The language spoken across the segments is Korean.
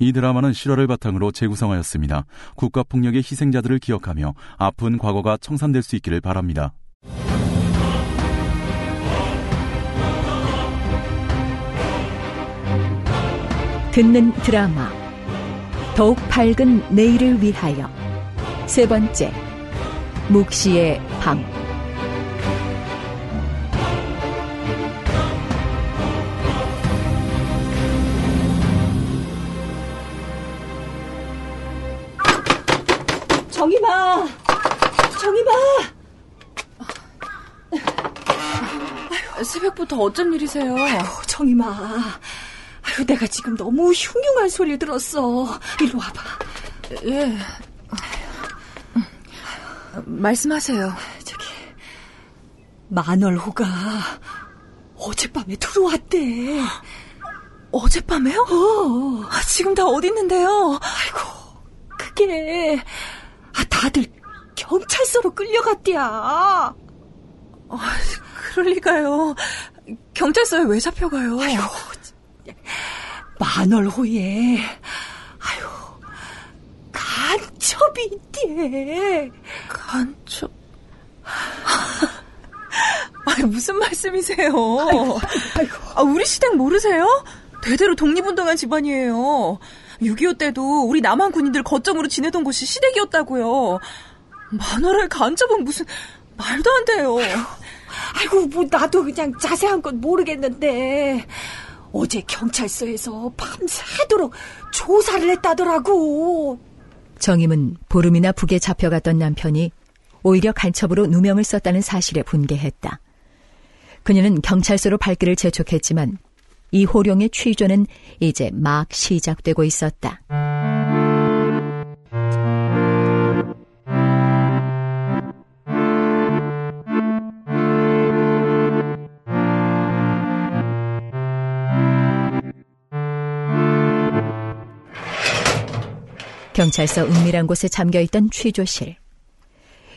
이 드라마는 실화를 바탕으로 재구성하였습니다. 국가폭력의 희생자들을 기억하며 아픈 과거가 청산될 수 있기를 바랍니다. 듣는 드라마 더욱 밝은 내일을 위하여 세 번째 묵시의 방 정이 봐 정이 봐 새벽부터 어쩐 일이세요? 아이고, 정이마 아유, 내가 지금 너무 흉흉한 소리를 들었어 이리 와봐 예. 말씀하세요. 저기 만월호가 어젯밤에 들어왔대 어젯밤에요? 어 아, 지금 다 어디 있는데요? 아이고 그게 아 다들 경찰서로 끌려갔대야 아, 그럴 리가요. 경찰서에 왜 잡혀가요? 아유 만월호에 아유 간첩이 있대 간첩. 아니, 무슨 말씀이세요? 아이고 아, 우리 시댁 모르세요? 대대로 독립운동한 집안이에요. 6.25 때도 우리 남한 군인들 거점으로 지내던 곳이 시댁이었다고요. 만화를 간첩은 무슨 말도 안 돼요. 아이고 뭐 나도 그냥 자세한 건 모르겠는데 어제 경찰서에서 밤새도록 조사를 했다더라고 정임은 보름이나 북에 잡혀갔던 남편이 오히려 간첩으로 누명을 썼다는 사실에 분개했다. 그녀는 경찰서로 발길을 재촉했지만 이 호룡의 취조는 이제 막 시작되고 있었다. 경찰서 은밀한 곳에 잠겨있던 취조실.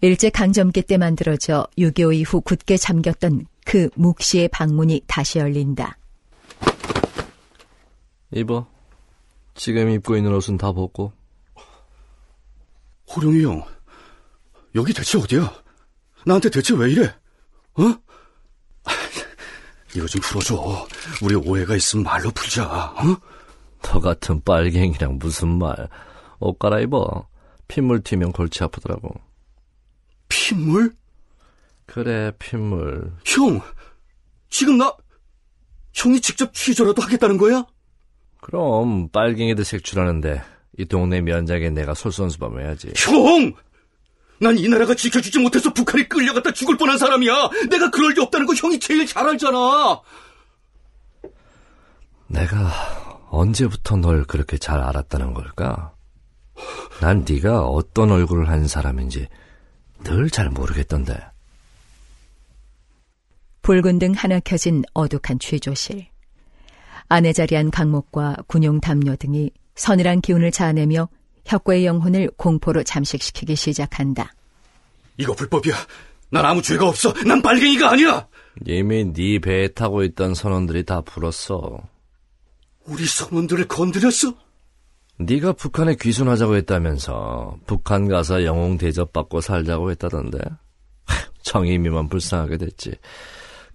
일제 강점기 때 만들어져 6.25 이후 굳게 잠겼던 그 묵시의 방문이 다시 열린다. 입어. 지금 입고 있는 옷은 다 벗고. 호룡이 형, 여기 대체 어디야? 나한테 대체 왜 이래? 어? 아, 이거 좀 풀어줘. 우리 오해가 있으면 말로 풀자. 어? 너 같은 빨갱이랑 무슨 말. 옷 갈아입어. 핏물 튀면 골치 아프더라고. 핏물? 그래, 핏물. 형, 지금 나 형이 직접 취조라도 하겠다는 거야? 그럼 빨갱이들 색출하는데 이 동네 면장에 내가 솔선수범해야지. 형! 난 이 나라가 지켜주지 못해서 북한에 끌려갔다 죽을 뻔한 사람이야. 내가 그럴 리 없다는 거 형이 제일 잘 알잖아. 내가 언제부터 널 그렇게 잘 알았다는 걸까? 난 네가 어떤 얼굴을 한 사람인지 늘 잘 모르겠던데. 붉은 등 하나 켜진 어둑한 취조실. 아내 자리한 강목과 군용 담요 등이 서늘한 기운을 자아내며 혁과의 영혼을 공포로 잠식시키기 시작한다. 이거 불법이야. 난 아무 죄가 없어. 난 빨갱이가 아니야. 이미 네 배에 타고 있던 선원들이 다 풀었어. 우리 선원들을 건드렸어? 네가 북한에 귀순하자고 했다면서 북한 가서 영웅 대접받고 살자고 했다던데. 정의미만 불쌍하게 됐지.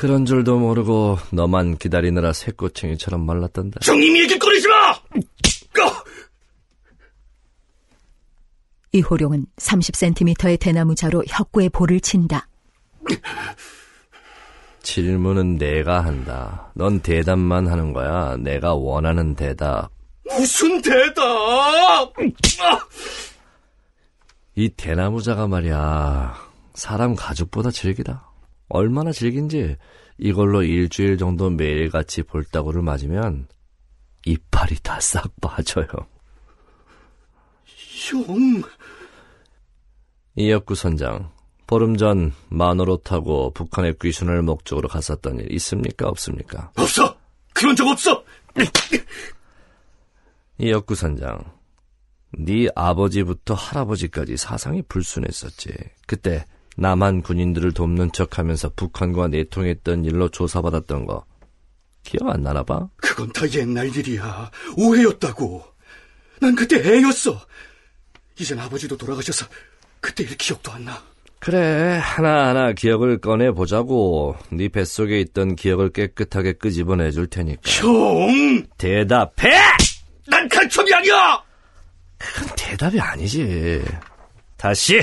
그런 줄도 모르고 너만 기다리느라 새꼬챙이처럼 말랐던데. 정임 얘기 꺼내지 마! 어! 이호룡은 30cm의 대나무자로 혁구의 볼을 친다. 질문은 내가 한다. 넌 대답만 하는 거야. 내가 원하는 대답. 무슨 대답! 이 대나무자가 말이야. 사람 가죽보다 질기다. 얼마나 질긴지 이걸로 일주일 정도 매일같이 볼따구를 맞으면 이빨이 다 싹 빠져요. 형, 이혁구 선장, 보름 전 만호로 타고 북한의 귀순을 목적으로 갔었던 일 있습니까? 없습니까? 없어! 그런 적 없어! 이혁구 선장, 네 아버지부터 할아버지까지 사상이 불순했었지. 그때 남한 군인들을 돕는 척 하면서 북한과 내통했던 일로 조사받았던 거 기억 안 나나 봐? 그건 다 옛날 일이야. 오해였다고. 난 그때 애였어. 이젠 아버지도 돌아가셔서 그때 일 기억도 안 나. 그래 하나하나 기억을 꺼내보자고 네 뱃속에 있던 기억을 깨끗하게 끄집어내 줄 테니까 형! 대답해! 난 간첩이 아니야! 그건 대답이 아니지 다시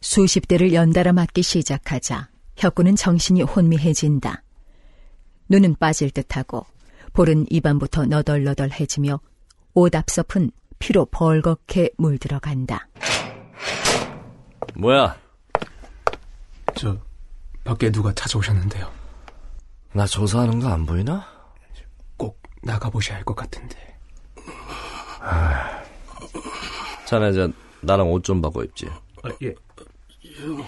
수십 대를 연달아 맞기 시작하자 혁구는 정신이 혼미해진다. 눈은 빠질 듯하고 볼은 입안부터 너덜너덜해지며 옷 앞서픈 피로 벌겋게 물들어간다. 뭐야 저 밖에 누가 찾아오셨는데요. 나 조사하는 거 안 보이나? 꼭 나가보셔야 할 것 같은데. 자네 저 나랑 옷 좀 바꿔 입지. 아, 예. 형,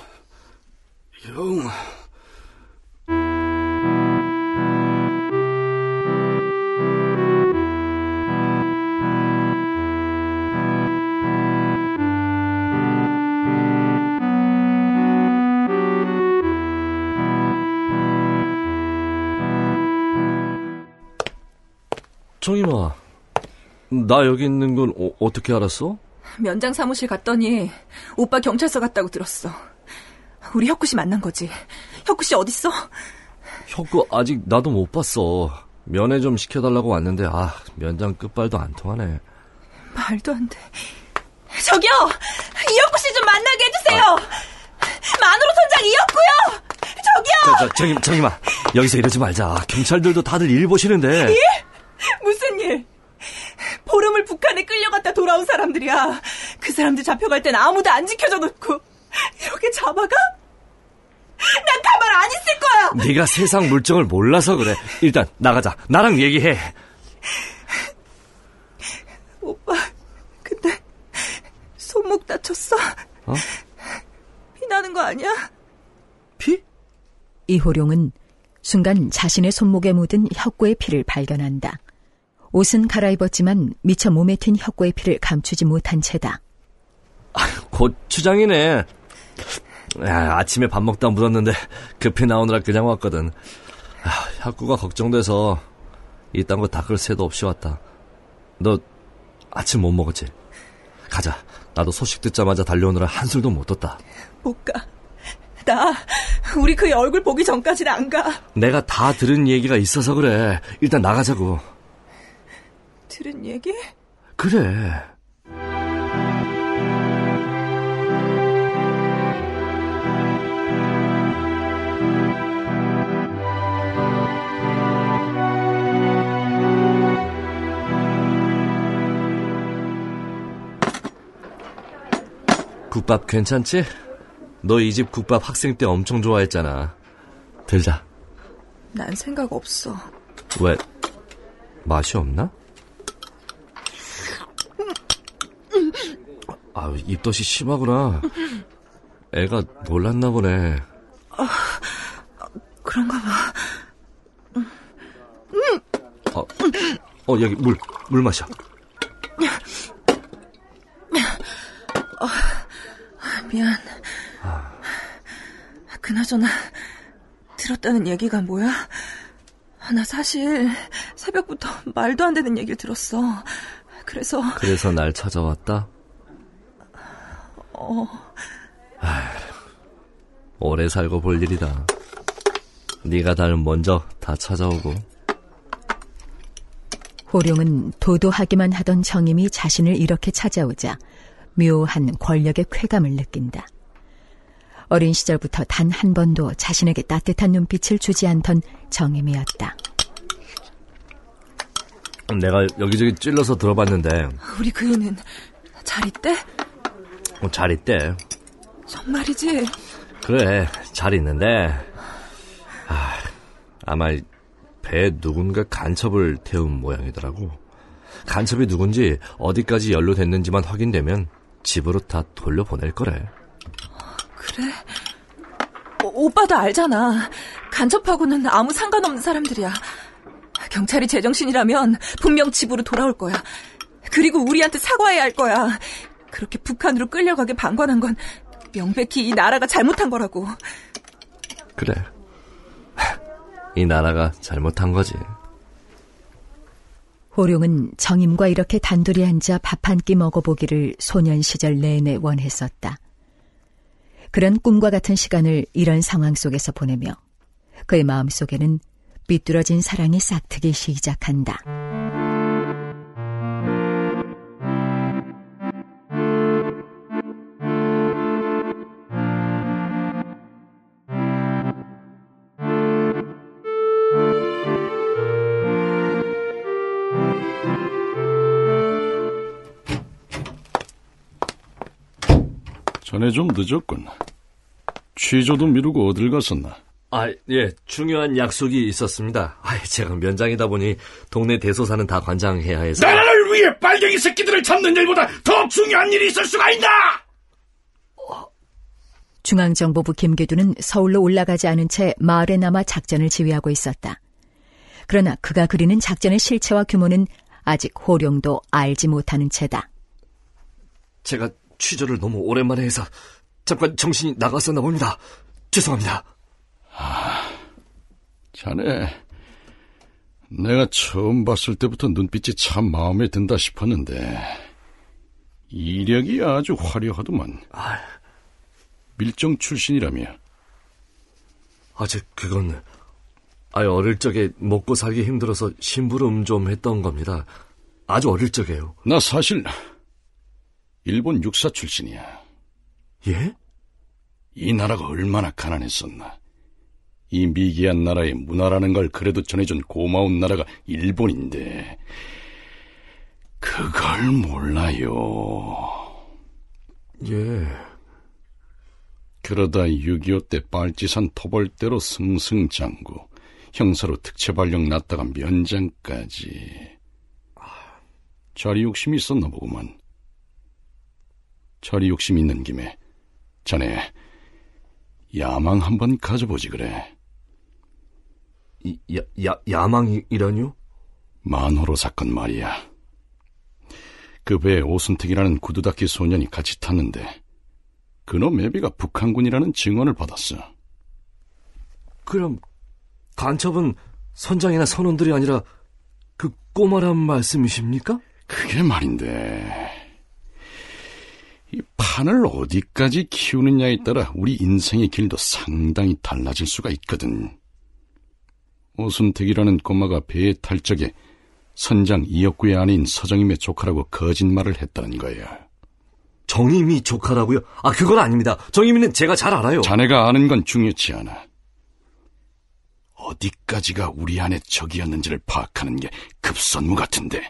정임아 나 여기 있는 건 어, 어떻게 알았어? 면장 사무실 갔더니 오빠 경찰서 갔다고 들었어. 우리 혁구 씨 만난 거지. 혁구 씨 어딨어? 혁구 아직 나도 못 봤어 면회 좀 시켜달라고 왔는데 아 면장 끝발도 안 통하네 말도 안 돼. 저기요! 이혁구 씨 좀 만나게 해주세요! 마누로 선장 이혁구요! 저기요! 저, 저, 정임, 정임아 여기서 이러지 말자 경찰들도 다들 일 보시는데 무슨 일? 보름을 북한에 끌려갔다 돌아온 사람들이야. 그 사람들 잡혀갈 땐 아무도 안 지켜줘 놓고 이렇게 잡아가? 난 가만 안 있을 거야! 네가 세상 물정을 몰라서 그래 일단 나가자 나랑 얘기해 오빠, 근데 손목 다쳤어? 어? 피 나는 거 아니야? 피? 이호룡은 순간 자신의 손목에 묻은 혁구의 피를 발견한다. 옷은 갈아입었지만 미처 몸에 튄 혁구의 피를 감추지 못한 채다. 고추장이네 야, 아침에 밥 먹다 묻었는데 급히 나오느라 그냥 왔거든 아, 혁구가 걱정돼서 이딴 거 닦을 새도 없이 왔다 너 아침 못 먹었지? 가자 나도 소식 듣자마자 달려오느라 한술도 못 뒀다 못 가. 나 우리 그의 얼굴 보기 전까지는 안 가. 내가 다 들은 얘기가 있어서 그래 일단 나가자고 들은 얘기? 그래 국밥 괜찮지? 너 이 집 국밥 학생 때 엄청 좋아했잖아. 들자. 난 생각 없어. 왜? 맛이 없나? 아, 입덧이 심하구나. 애가 놀랐나 보네. 그런가 봐. 어, 어 여기 물, 물 마셔. 미안. 그나저나 들었다는 얘기가 뭐야? 나 사실 새벽부터 말도 안 되는 얘기를 들었어. 그래서 그래서 날 찾아왔다? 어, 오래 살고 볼 일이다. 네가 날 먼저 다 찾아오고. 호룡은 도도하기만 하던 정임이 자신을 이렇게 찾아오자 묘한 권력의 쾌감을 느낀다. 어린 시절부터 단 한 번도 자신에게 따뜻한 눈빛을 주지 않던 정임이었다. 내가 여기저기 찔러서 들어봤는데 우리 그이는 잘 있대? 어, 잘 있대. 정말이지? 그래, 잘 있는데 아, 아마 배에 누군가 간첩을 태운 모양이더라고. 간첩이 누군지 어디까지 연루됐는지만 확인되면 집으로 다 돌려보낼 거래. 그래? 오, 오빠도 알잖아. 간첩하고는 아무 상관없는 사람들이야. 경찰이 제정신이라면 분명 집으로 돌아올 거야. 그리고 우리한테 사과해야 할 거야. 그렇게 북한으로 끌려가게 방관한 건 명백히 이 나라가 잘못한 거라고. 그래. 이 나라가 잘못한 거지. 호룡은 정임과 이렇게 단둘이 앉아 밥 한 끼 먹어보기를 소년 시절 내내 원했었다. 그런 꿈과 같은 시간을 이런 상황 속에서 보내며 그의 마음속에는 삐뚤어진 사랑이 싹트기 시작한다. 자네 좀 늦었군. 취조도 미루고 어딜 갔었나? 아, 예, 중요한 약속이 있었습니다. 아, 제가 면장이다 보니 동네 대소사는 다 관장해야 해서. 나라를 위해 빨갱이 새끼들을 잡는 일보다 더 중요한 일이 있을 수가 있나? 중앙정보부 김계두는 서울로 올라가지 않은 채 마을에 남아 작전을 지휘하고 있었다. 그러나 그가 그리는 작전의 실체와 규모는 아직 호룡도 알지 못하는 채다. 제가 취조를 너무 오랜만에 해서 잠깐 정신이 나갔었나 봅니다. 죄송합니다. 자네, 내가 처음 봤을 때부터 눈빛이 참 마음에 든다 싶었는데 이력이 아주 화려하더만. 밀정 출신이라며. 아직 그건 아유 어릴 적에 먹고 살기 힘들어서 심부름 좀 했던 겁니다. 아주 어릴 적에요. 나 사실 일본 육사 출신이야. 예? 이 나라가 얼마나 가난했었나. 이 미개한 나라의 문화라는 걸 그래도 전해준 고마운 나라가 일본인데 그걸 몰라요. 예. 그러다 6.25 때 빨치산 토벌대로 승승장구, 형사로 특채 발령 났다가 면장까지. 자리 욕심이 있었나 보구만. 자리 욕심 있는 김에 자네 야망 한번 가져보지 그래. 이, 야, 야, 야망이라뇨? 만호로 사건 말이야. 그 배에 오순택이라는 구두닦이 소년이 같이 탔는데 그놈 애비가 북한군이라는 증언을 받았어. 그럼 간첩은 선장이나 선원들이 아니라 그 꼬마란 말씀이십니까? 그게 말인데 이 판을 어디까지 키우느냐에 따라 우리 인생의 길도 상당히 달라질 수가 있거든. 오순택이라는 꼬마가 배에 탈 적에 선장 이역구의 아내인 서정임의 조카라고 거짓말을 했다는 거야. 정임이 조카라고요? 아, 그건 아닙니다. 정임이는 제가 잘 알아요. 자네가 아는 건 중요치 않아. 어디까지가 우리 안의 적이었는지를 파악하는 게 급선무 같은데.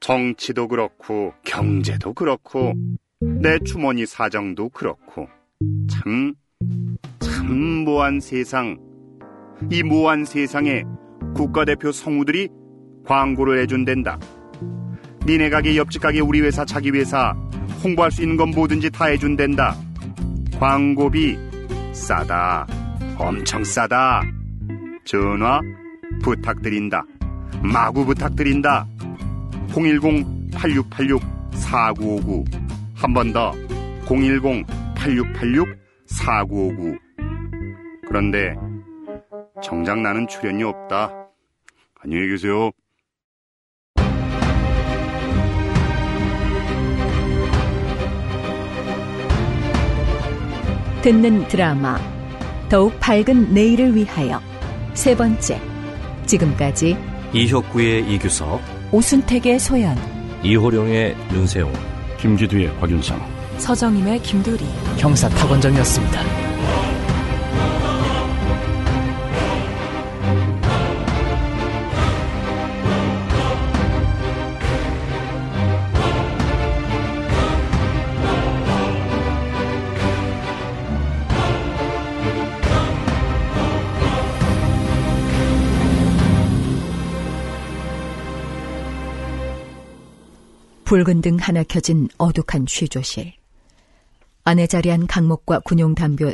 정치도 그렇고 경제도 그렇고 내 주머니 사정도 그렇고 참, 참 모한 세상. 이 모한 세상에 국가대표 성우들이 광고를 해준댄다. 니네 가게 옆집 가게 우리 회사 자기 회사 홍보할 수 있는 건 뭐든지 다 해준댄다. 광고비 싸다. 엄청 싸다. 전화 부탁드린다. 마구 부탁드린다. 010-8686-4959 한 번 더 010-8686-4959 그런데 정작 나는 출연료 없다. 안녕히 계세요. 듣는 드라마 더욱 밝은 내일을 위하여 세 번째 지금까지 이혁구의 이규석, 오순택의 소연 이호룡의 윤세용. 김기두의 곽윤상. 서정임의 김두리. 형사 탁원정이었습니다. 붉은 등 하나 켜진 어둑한 취조실. 안에 자리한 강목과 군용 담벼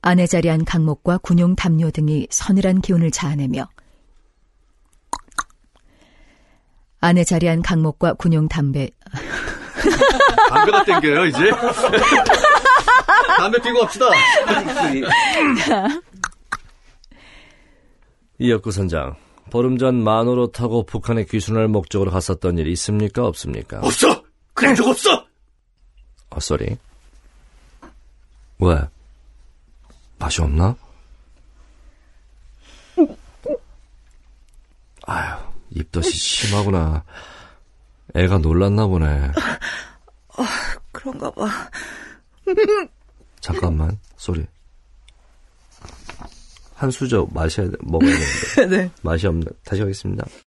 안에 자리한 강목과 군용 담요 등이 서늘한 기운을 자아내며 안에 자리한 강목과 군용 담배 담배가 땡겨요, 이제. 담배 피고 합시다. 이혁구 선장, 보름 전 만호로 타고 북한에 귀순할 목적으로 갔었던 일 있습니까? 없습니까? 없어! 그런 적 없어! 헛소리. 왜? 맛이 없나? 아휴, 입덧이 심하구나. 애가 놀랐나 보네. 그런가 봐. 잠깐만, 소리. 한 수저 마셔야, 돼- 먹어야 되는데. 네. 맛이 없네. 다시 하겠습니다.